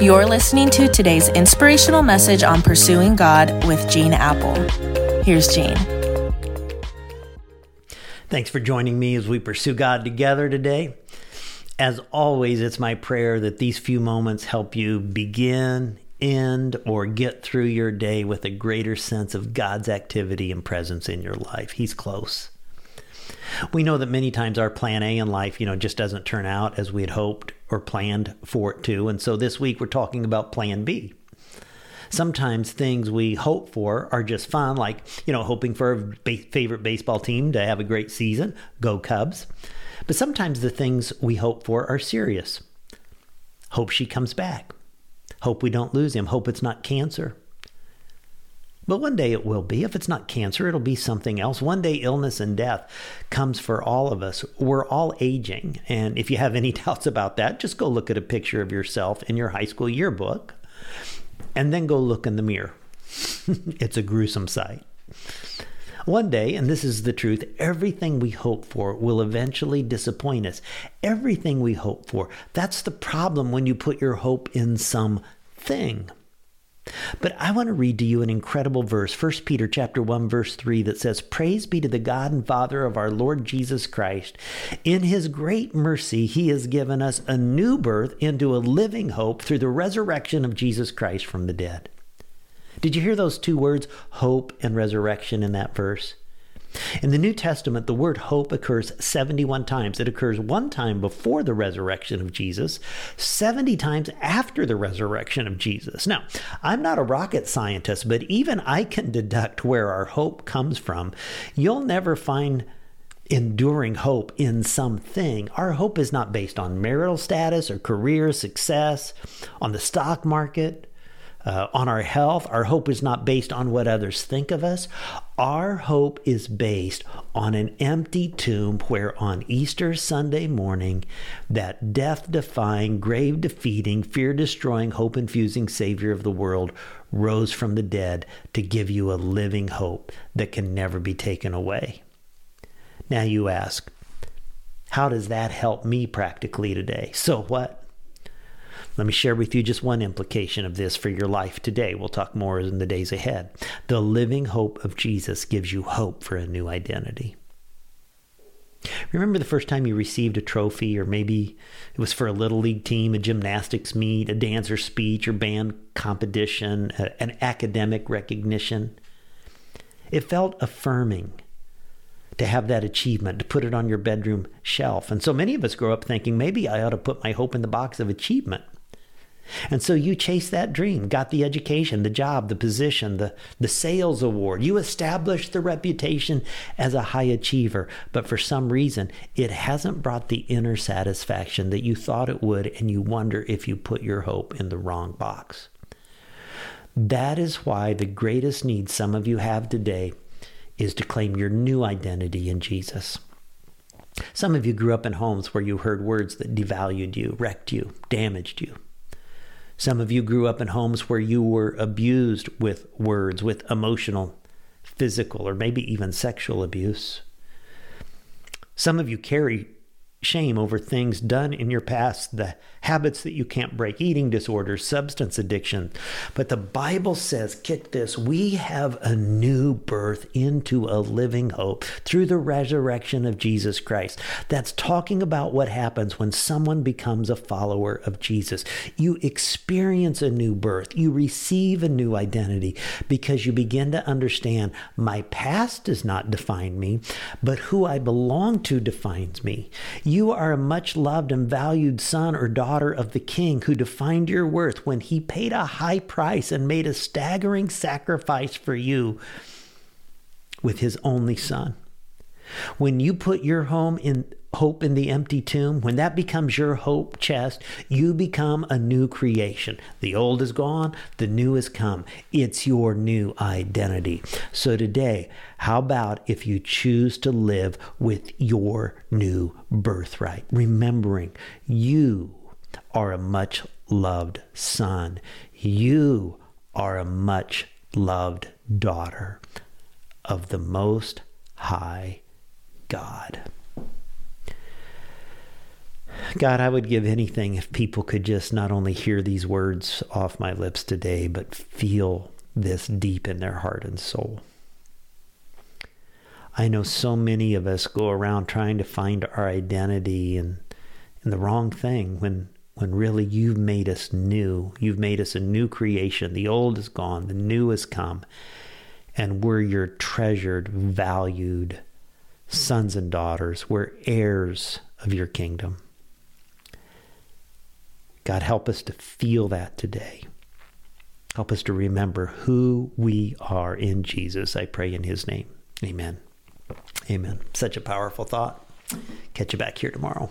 You're listening to today's inspirational message on pursuing God with Gene Appel. Here's Gene. Thanks for joining me as we pursue God together today. As always, it's my prayer that these few moments help you begin, end, or get through your day with a greater sense of God's activity and presence in your life. He's close. We know that many times our plan A in life, you know, just doesn't turn out as we had hoped or planned for it to. And so this week we're talking about plan B. Sometimes things we hope for are just fun, like, you know, hoping for a favorite baseball team to have a great season, go Cubs. But sometimes the things we hope for are serious. Hope she comes back. Hope we don't lose him. Hope it's not cancer. But one day it will be. If it's not cancer, it'll be something else. One day illness and death comes for all of us. We're all aging. And if you have any doubts about that, just go look at a picture of yourself in your high school yearbook and then go look in the mirror. it's a gruesome sight. One day, and this is the truth, everything we hope for will eventually disappoint us. Everything we hope for. That's the problem when you put your hope in something. But I want to read to you an incredible verse, 1 Peter chapter 1 verse 3 that says, "Praise be to the God and Father of our Lord Jesus Christ. In his great mercy he has given us a new birth into a living hope through the resurrection of Jesus Christ from the dead." Did you hear those two words, hope and resurrection in that verse? In the New Testament, the word hope occurs 71 times. It occurs one time before the resurrection of Jesus, 70 times after the resurrection of Jesus. Now, I'm not a rocket scientist, but even I can deduct where our hope comes from. You'll never find enduring hope in something. Our hope is not based on marital status or career success, on the stock market, uh, on our health. Our hope is not based on what others think of us. Our hope is based on an empty tomb where on Easter Sunday morning, that death defying, grave defeating, fear destroying, hope infusing Savior of the world rose from the dead to give you a living hope that can never be taken away. Now you ask, how does that help me practically today? So what? Let me share with you just one implication of this for your life today. We'll talk more in the days ahead. The living hope of Jesus gives you hope for a new identity. Remember the first time you received a trophy, or maybe it was for a little league team, a gymnastics meet, a dance or speech or band competition, an academic recognition? It felt affirming to have that achievement, to put it on your bedroom shelf. And so many of us grow up thinking maybe I ought to put my hope in the box of achievement. And so you chased that dream, got the education, the job, the position, the, the sales award. You established the reputation as a high achiever, but for some reason, it hasn't brought the inner satisfaction that you thought it would, and you wonder if you put your hope in the wrong box. That is why the greatest need some of you have today is to claim your new identity in Jesus. Some of you grew up in homes where you heard words that devalued you, wrecked you, damaged you. Some of you grew up in homes where you were abused with words, with emotional, physical, or maybe even sexual abuse. Some of you carry shame over things done in your past, the habits that you can't break, eating disorders, substance addiction. But the Bible says, kick this, we have a new birth into a living hope through the resurrection of Jesus Christ. That's talking about what happens when someone becomes a follower of Jesus. You experience a new birth, you receive a new identity because you begin to understand my past does not define me, but who I belong to defines me. You are a much loved and valued son or daughter of the king who defined your worth when he paid a high price and made a staggering sacrifice for you with his only son. When you put your home in hope in the empty tomb, when that becomes your hope chest, you become a new creation. The old is gone, the new has come. It's your new identity. So today, how about if you choose to live with your new birthright, remembering you are a much loved son. You are a much loved daughter of the Most High God. God, I would give anything if people could just not only hear these words off my lips today, but feel this deep in their heart and soul. I know so many of us go around trying to find our identity in, in the wrong thing when when really you've made us new. You've made us a new creation. The old is gone, the new has come. And we're your treasured, valued sons and daughters. We're heirs of your kingdom. God, help us to feel that today. Help us to remember who we are in Jesus. I pray in his name. Amen. Amen. Such a powerful thought. Catch you back here tomorrow.